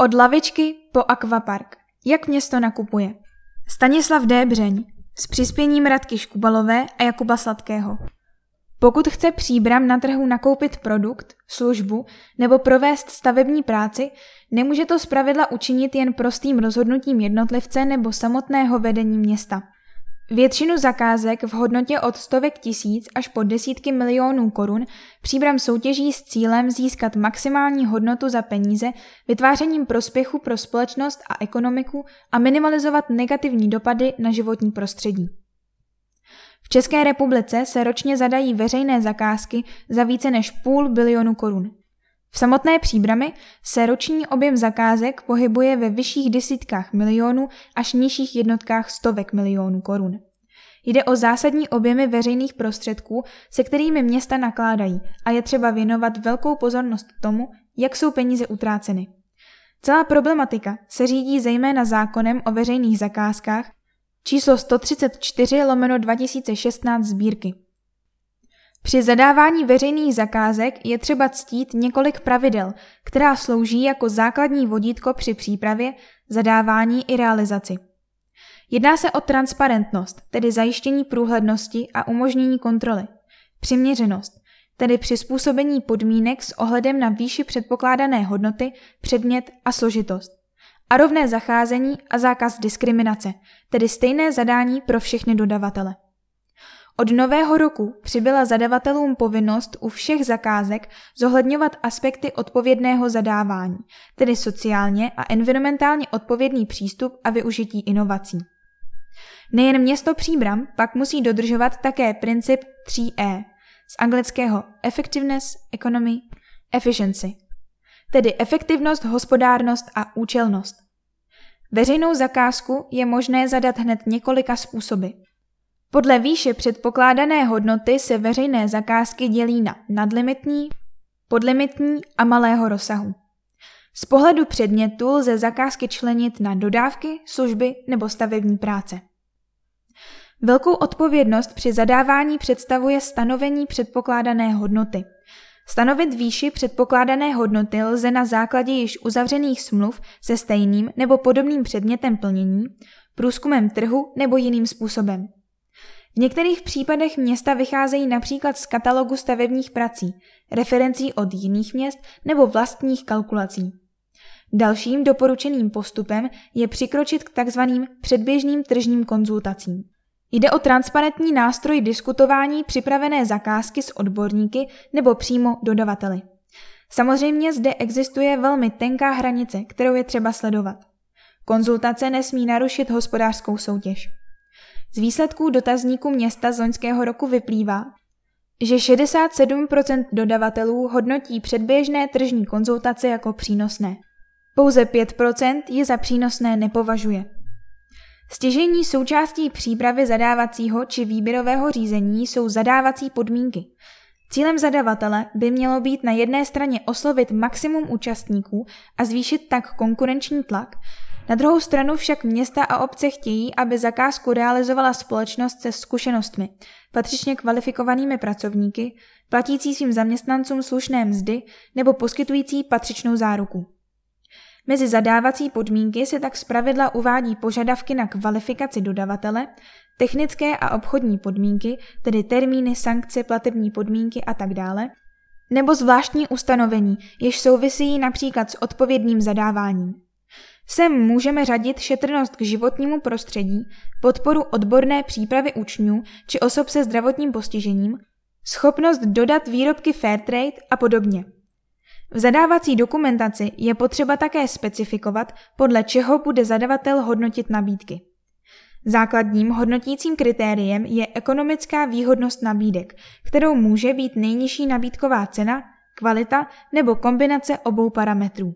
Od lavičky po akvapark. Jak město nakupuje? Stanislav D. Břeň s přispěním Radky Škubalové a Jakuba Sladkého. Pokud chce příbram na trhu nakoupit produkt, službu nebo provést stavební práci, nemůže to zpravidla učinit jen prostým rozhodnutím jednotlivce nebo samotného vedení města – Většinu zakázek v hodnotě od stovek tisíc až po desítky milionů korun příbram soutěží s cílem získat maximální hodnotu za peníze vytvářením prospěchu pro společnost a ekonomiku a minimalizovat negativní dopady na životní prostředí. V České republice se ročně zadají veřejné zakázky za více než půl bilionu korun. V samotné příbrami se roční objem zakázek pohybuje ve vyšších desítkách milionů až nižších jednotkách stovek milionů korun. Jde o zásadní objemy veřejných prostředků, se kterými města nakládají a je třeba věnovat velkou pozornost tomu, jak jsou peníze utráceny. Celá problematika se řídí zejména zákonem o veřejných zakázkách číslo 134 lomeno 2016 sbírky. Při zadávání veřejných zakázek je třeba ctít několik pravidel, která slouží jako základní vodítko při přípravě, zadávání i realizaci. Jedná se o transparentnost, tedy zajištění průhlednosti a umožnění kontroly. Přiměřenost, tedy přizpůsobení podmínek s ohledem na výši předpokládané hodnoty, předmět a složitost. A rovné zacházení a zákaz diskriminace, tedy stejné zadání pro všechny dodavatele. Od nového roku přibyla zadavatelům povinnost u všech zakázek zohledňovat aspekty odpovědného zadávání, tedy sociálně a environmentálně odpovědný přístup a využití inovací. Nejen město Příbram pak musí dodržovat také princip 3E z anglického Effectiveness, Economy, Efficiency, tedy efektivnost, hospodárnost a účelnost. Veřejnou zakázku je možné zadat hned několika způsoby – podle výše předpokládané hodnoty se veřejné zakázky dělí na nadlimitní, podlimitní a malého rozsahu. Z pohledu předmětu lze zakázky členit na dodávky, služby nebo stavební práce. Velkou odpovědnost při zadávání představuje stanovení předpokládané hodnoty. Stanovit výši předpokládané hodnoty lze na základě již uzavřených smluv se stejným nebo podobným předmětem plnění, průzkumem trhu nebo jiným způsobem. V některých případech města vycházejí například z katalogu stavebních prací, referencí od jiných měst nebo vlastních kalkulací. Dalším doporučeným postupem je přikročit k tzv. předběžným tržním konzultacím. Jde o transparentní nástroj diskutování připravené zakázky s odborníky nebo přímo dodavateli. Samozřejmě zde existuje velmi tenká hranice, kterou je třeba sledovat. Konzultace nesmí narušit hospodářskou soutěž. Z výsledků dotazníku města z loňského roku vyplývá, že 67% dodavatelů hodnotí předběžné tržní konzultace jako přínosné. Pouze 5% je za přínosné nepovažuje. Stěžení součástí přípravy zadávacího či výběrového řízení jsou zadávací podmínky. Cílem zadavatele by mělo být na jedné straně oslovit maximum účastníků a zvýšit tak konkurenční tlak, na druhou stranu však města a obce chtějí, aby zakázku realizovala společnost se zkušenostmi, patřičně kvalifikovanými pracovníky, platící svým zaměstnancům slušné mzdy nebo poskytující patřičnou záruku. Mezi zadávací podmínky se tak zpravidla uvádí požadavky na kvalifikaci dodavatele, technické a obchodní podmínky, tedy termíny, sankce, platební podmínky a tak dále, nebo zvláštní ustanovení, jež souvisí například s odpovědným zadáváním. Sem můžeme řadit šetrnost k životnímu prostředí, podporu odborné přípravy učňů či osob se zdravotním postižením, schopnost dodat výrobky Fairtrade a podobně. V zadávací dokumentaci je potřeba také specifikovat, podle čeho bude zadavatel hodnotit nabídky. Základním hodnotícím kritériem je ekonomická výhodnost nabídek, kterou může být nejnižší nabídková cena, kvalita nebo kombinace obou parametrů.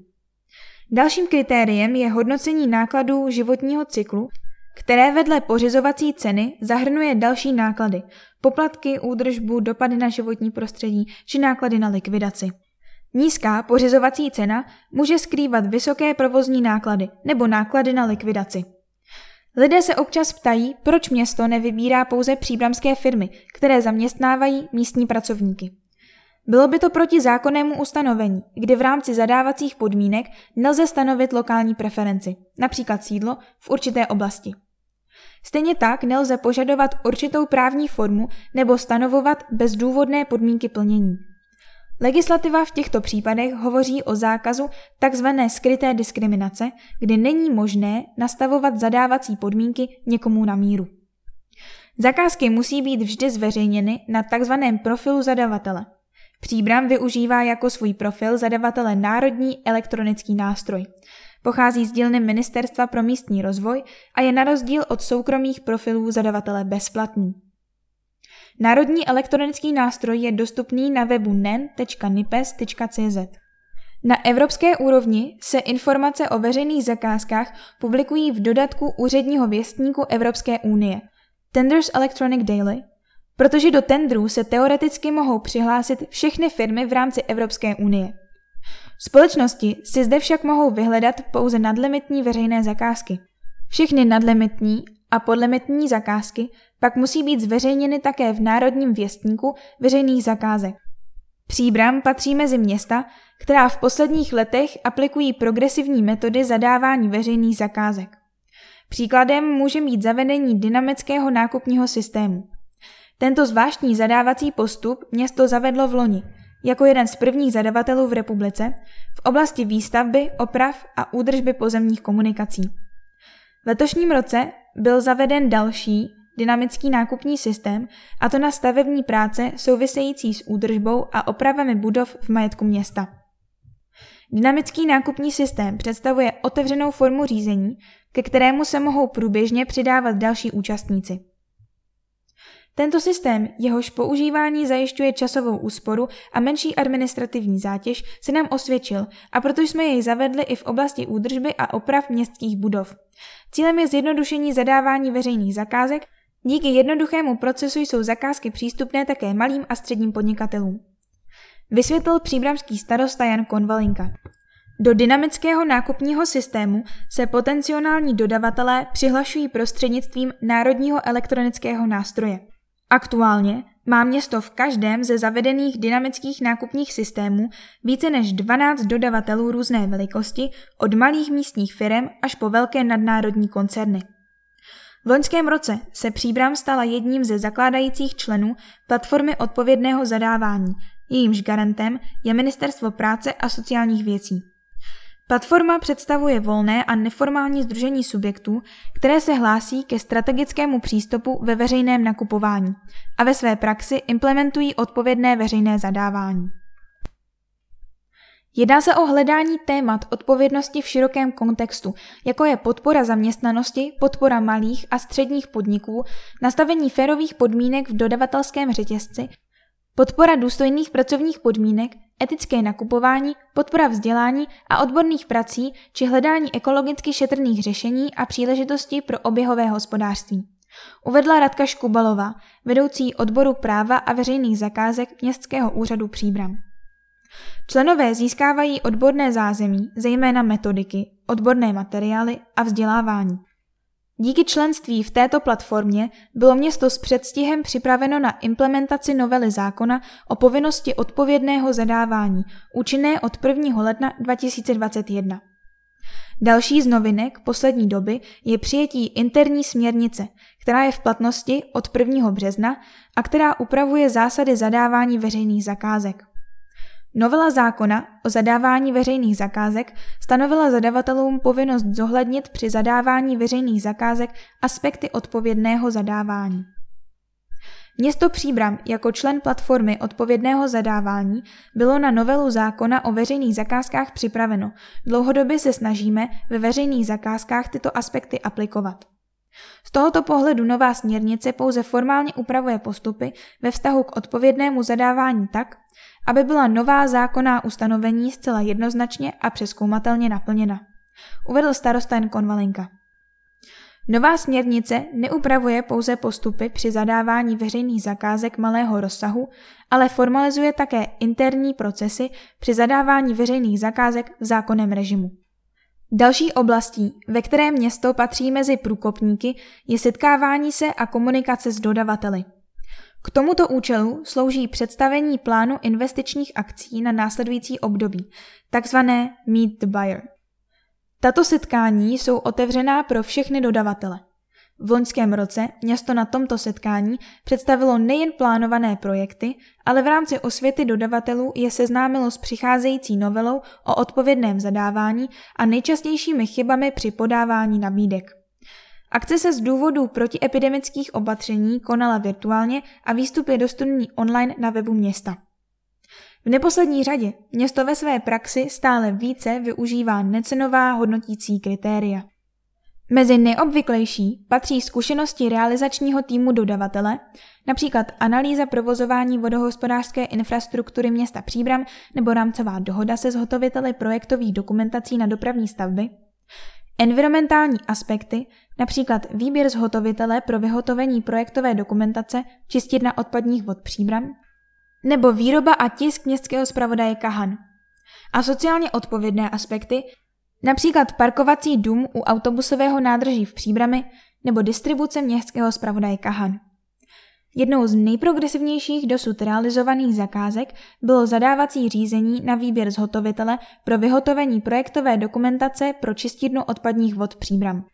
Dalším kritériem je hodnocení nákladů životního cyklu, které vedle pořizovací ceny zahrnuje další náklady, poplatky, údržbu, dopady na životní prostředí či náklady na likvidaci. Nízká pořizovací cena může skrývat vysoké provozní náklady nebo náklady na likvidaci. Lidé se občas ptají, proč město nevybírá pouze příbramské firmy, které zaměstnávají místní pracovníky. Bylo by to proti zákonnému ustanovení, kdy v rámci zadávacích podmínek nelze stanovit lokální preferenci, například sídlo, v určité oblasti. Stejně tak nelze požadovat určitou právní formu nebo stanovovat bezdůvodné podmínky plnění. Legislativa v těchto případech hovoří o zákazu tzv. skryté diskriminace, kdy není možné nastavovat zadávací podmínky někomu na míru. Zakázky musí být vždy zveřejněny na tzv. profilu zadavatele. Příbram využívá jako svůj profil zadavatele Národní elektronický nástroj. Pochází z dílny Ministerstva pro místní rozvoj a je na rozdíl od soukromých profilů zadavatele bezplatný. Národní elektronický nástroj je dostupný na webu nen.nipes.cz. Na evropské úrovni se informace o veřejných zakázkách publikují v dodatku úředního věstníku Evropské unie Tenders Electronic Daily, protože do tendrů se teoreticky mohou přihlásit všechny firmy v rámci Evropské unie. Společnosti si zde však mohou vyhledat pouze nadlimitní veřejné zakázky. Všechny nadlimitní a podlimitní zakázky pak musí být zveřejněny také v Národním věstníku veřejných zakázek. Příbram patří mezi města, která v posledních letech aplikují progresivní metody zadávání veřejných zakázek. Příkladem může být zavedení dynamického nákupního systému. Tento zvláštní zadávací postup město zavedlo v loni jako jeden z prvních zadavatelů v republice v oblasti výstavby, oprav a údržby pozemních komunikací. V letošním roce byl zaveden další dynamický nákupní systém, a to na stavební práce související s údržbou a opravami budov v majetku města. Dynamický nákupní systém představuje otevřenou formu řízení, ke kterému se mohou průběžně přidávat další účastníci. Tento systém, jehož používání zajišťuje časovou úsporu a menší administrativní zátěž, se nám osvědčil a proto jsme jej zavedli i v oblasti údržby a oprav městských budov. Cílem je zjednodušení zadávání veřejných zakázek, díky jednoduchému procesu jsou zakázky přístupné také malým a středním podnikatelům. Vysvětlil příbramský starosta Jan Konvalinka. Do dynamického nákupního systému se potenciální dodavatelé přihlašují prostřednictvím Národního elektronického nástroje. Aktuálně má město v každém ze zavedených dynamických nákupních systémů více než 12 dodavatelů různé velikosti, od malých místních firm až po velké nadnárodní koncerny. V loňském roce se Příbram stala jedním ze zakládajících členů platformy odpovědného zadávání, jejímž garantem je Ministerstvo práce a sociálních věcí. Platforma představuje volné a neformální združení subjektů, které se hlásí ke strategickému přístupu ve veřejném nakupování a ve své praxi implementují odpovědné veřejné zadávání. Jedná se o hledání témat odpovědnosti v širokém kontextu, jako je podpora zaměstnanosti, podpora malých a středních podniků, nastavení férových podmínek v dodavatelském řetězci, podpora důstojných pracovních podmínek, etické nakupování, podpora vzdělání a odborných prací či hledání ekologicky šetrných řešení a příležitostí pro oběhové hospodářství. Uvedla Radka Škubalová, vedoucí odboru práva a veřejných zakázek Městského úřadu Příbram. Členové získávají odborné zázemí, zejména metodiky, odborné materiály a vzdělávání. Díky členství v této platformě bylo město s předstihem připraveno na implementaci novely zákona o povinnosti odpovědného zadávání, účinné od 1. ledna 2021. Další z novinek poslední doby je přijetí interní směrnice, která je v platnosti od 1. března a která upravuje zásady zadávání veřejných zakázek. Novela zákona o zadávání veřejných zakázek stanovila zadavatelům povinnost zohlednit při zadávání veřejných zakázek aspekty odpovědného zadávání. Město Příbram jako člen platformy odpovědného zadávání bylo na novelu zákona o veřejných zakázkách připraveno. Dlouhodobě se snažíme ve veřejných zakázkách tyto aspekty aplikovat. Z tohoto pohledu nová směrnice pouze formálně upravuje postupy ve vztahu k odpovědnému zadávání tak, aby byla nová zákonná ustanovení zcela jednoznačně a přeskoumatelně naplněna. Uvedl starosta Jan Konvalinka. Nová směrnice neupravuje pouze postupy při zadávání veřejných zakázek malého rozsahu, ale formalizuje také interní procesy při zadávání veřejných zakázek v zákonném režimu. Další oblastí, ve které město patří mezi průkopníky, je setkávání se a komunikace s dodavateli. K tomuto účelu slouží představení plánu investičních akcí na následující období, takzvané Meet the Buyer. Tato setkání jsou otevřená pro všechny dodavatele. V loňském roce město na tomto setkání představilo nejen plánované projekty, ale v rámci osvěty dodavatelů je seznámilo s přicházející novelou o odpovědném zadávání a nejčastějšími chybami při podávání nabídek. Akce se z důvodů protiepidemických opatření konala virtuálně a výstup je dostupný online na webu města. V neposlední řadě město ve své praxi stále více využívá necenová hodnotící kritéria. Mezi neobvyklejší patří zkušenosti realizačního týmu dodavatele, například analýza provozování vodohospodářské infrastruktury města Příbram nebo rámcová dohoda se zhotoviteli projektových dokumentací na dopravní stavby, environmentální aspekty, například výběr zhotovitele pro vyhotovení projektové dokumentace čistírna odpadních vod Příbram, nebo výroba a tisk městského zpravodaje Kahan. A sociálně odpovědné aspekty, například parkovací dům u autobusového nádrží v Příbrami nebo distribuce městského zpravodaje Kahan. Jednou z nejprogresivnějších dosud realizovaných zakázek bylo zadávací řízení na výběr zhotovitele pro vyhotovení projektové dokumentace pro čistírnu odpadních vod Příbram,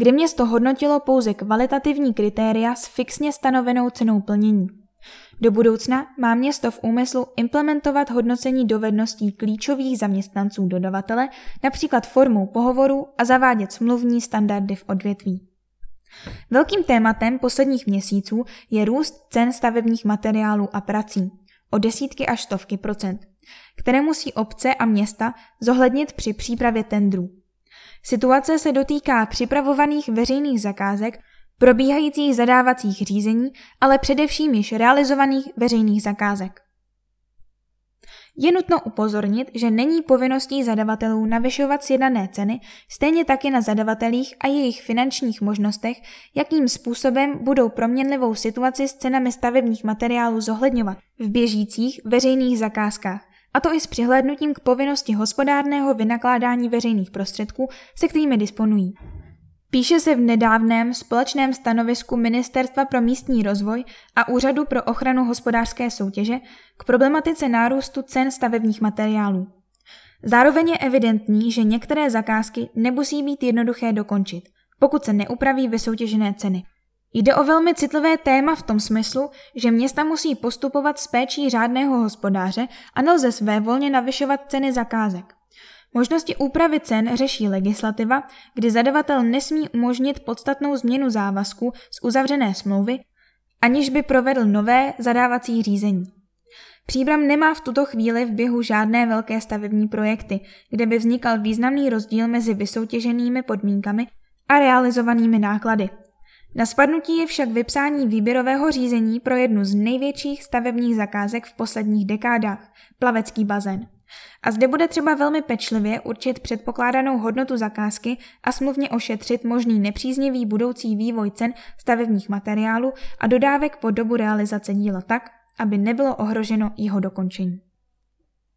kde město hodnotilo pouze kvalitativní kritéria s fixně stanovenou cenou plnění. Do budoucna má město v úmyslu implementovat hodnocení dovedností klíčových zaměstnanců dodavatele, například formou pohovoru a zavádět smluvní standardy v odvětví. Velkým tématem posledních měsíců je růst cen stavebních materiálů a prací o desítky až stovky procent, které musí obce a města zohlednit při přípravě tendrů. Situace se dotýká připravovaných veřejných zakázek probíhajících zadávacích řízení, ale především již realizovaných veřejných zakázek. Je nutno upozornit, že není povinností zadavatelů navyšovat sjednané ceny, stejně taky na zadavatelích a jejich finančních možnostech, jakým způsobem budou proměnlivou situaci s cenami stavebních materiálů zohledňovat v běžících veřejných zakázkách, a to i s přihlédnutím k povinnosti hospodárného vynakládání veřejných prostředků, se kterými disponují. Píše se v nedávném společném stanovisku Ministerstva pro místní rozvoj a Úřadu pro ochranu hospodářské soutěže k problematice nárůstu cen stavebních materiálů. Zároveň je evidentní, že některé zakázky nemusí být jednoduché dokončit, pokud se neupraví vysoutěžené ceny. Jde o velmi citlivé téma v tom smyslu, že města musí postupovat s péčí řádného hospodáře a nelze své volně navyšovat ceny zakázek. Možnosti úpravy cen řeší legislativa, kdy zadavatel nesmí umožnit podstatnou změnu závazku z uzavřené smlouvy, aniž by provedl nové zadávací řízení. Příbram nemá v tuto chvíli v běhu žádné velké stavební projekty, kde by vznikal významný rozdíl mezi vysoutěženými podmínkami a realizovanými náklady. Na spadnutí je však vypsání výběrového řízení pro jednu z největších stavebních zakázek v posledních dekádách – plavecký bazén. A zde bude třeba velmi pečlivě určit předpokládanou hodnotu zakázky a smluvně ošetřit možný nepříznivý budoucí vývoj cen stavebních materiálů a dodávek po dobu realizace díla tak, aby nebylo ohroženo jeho dokončení.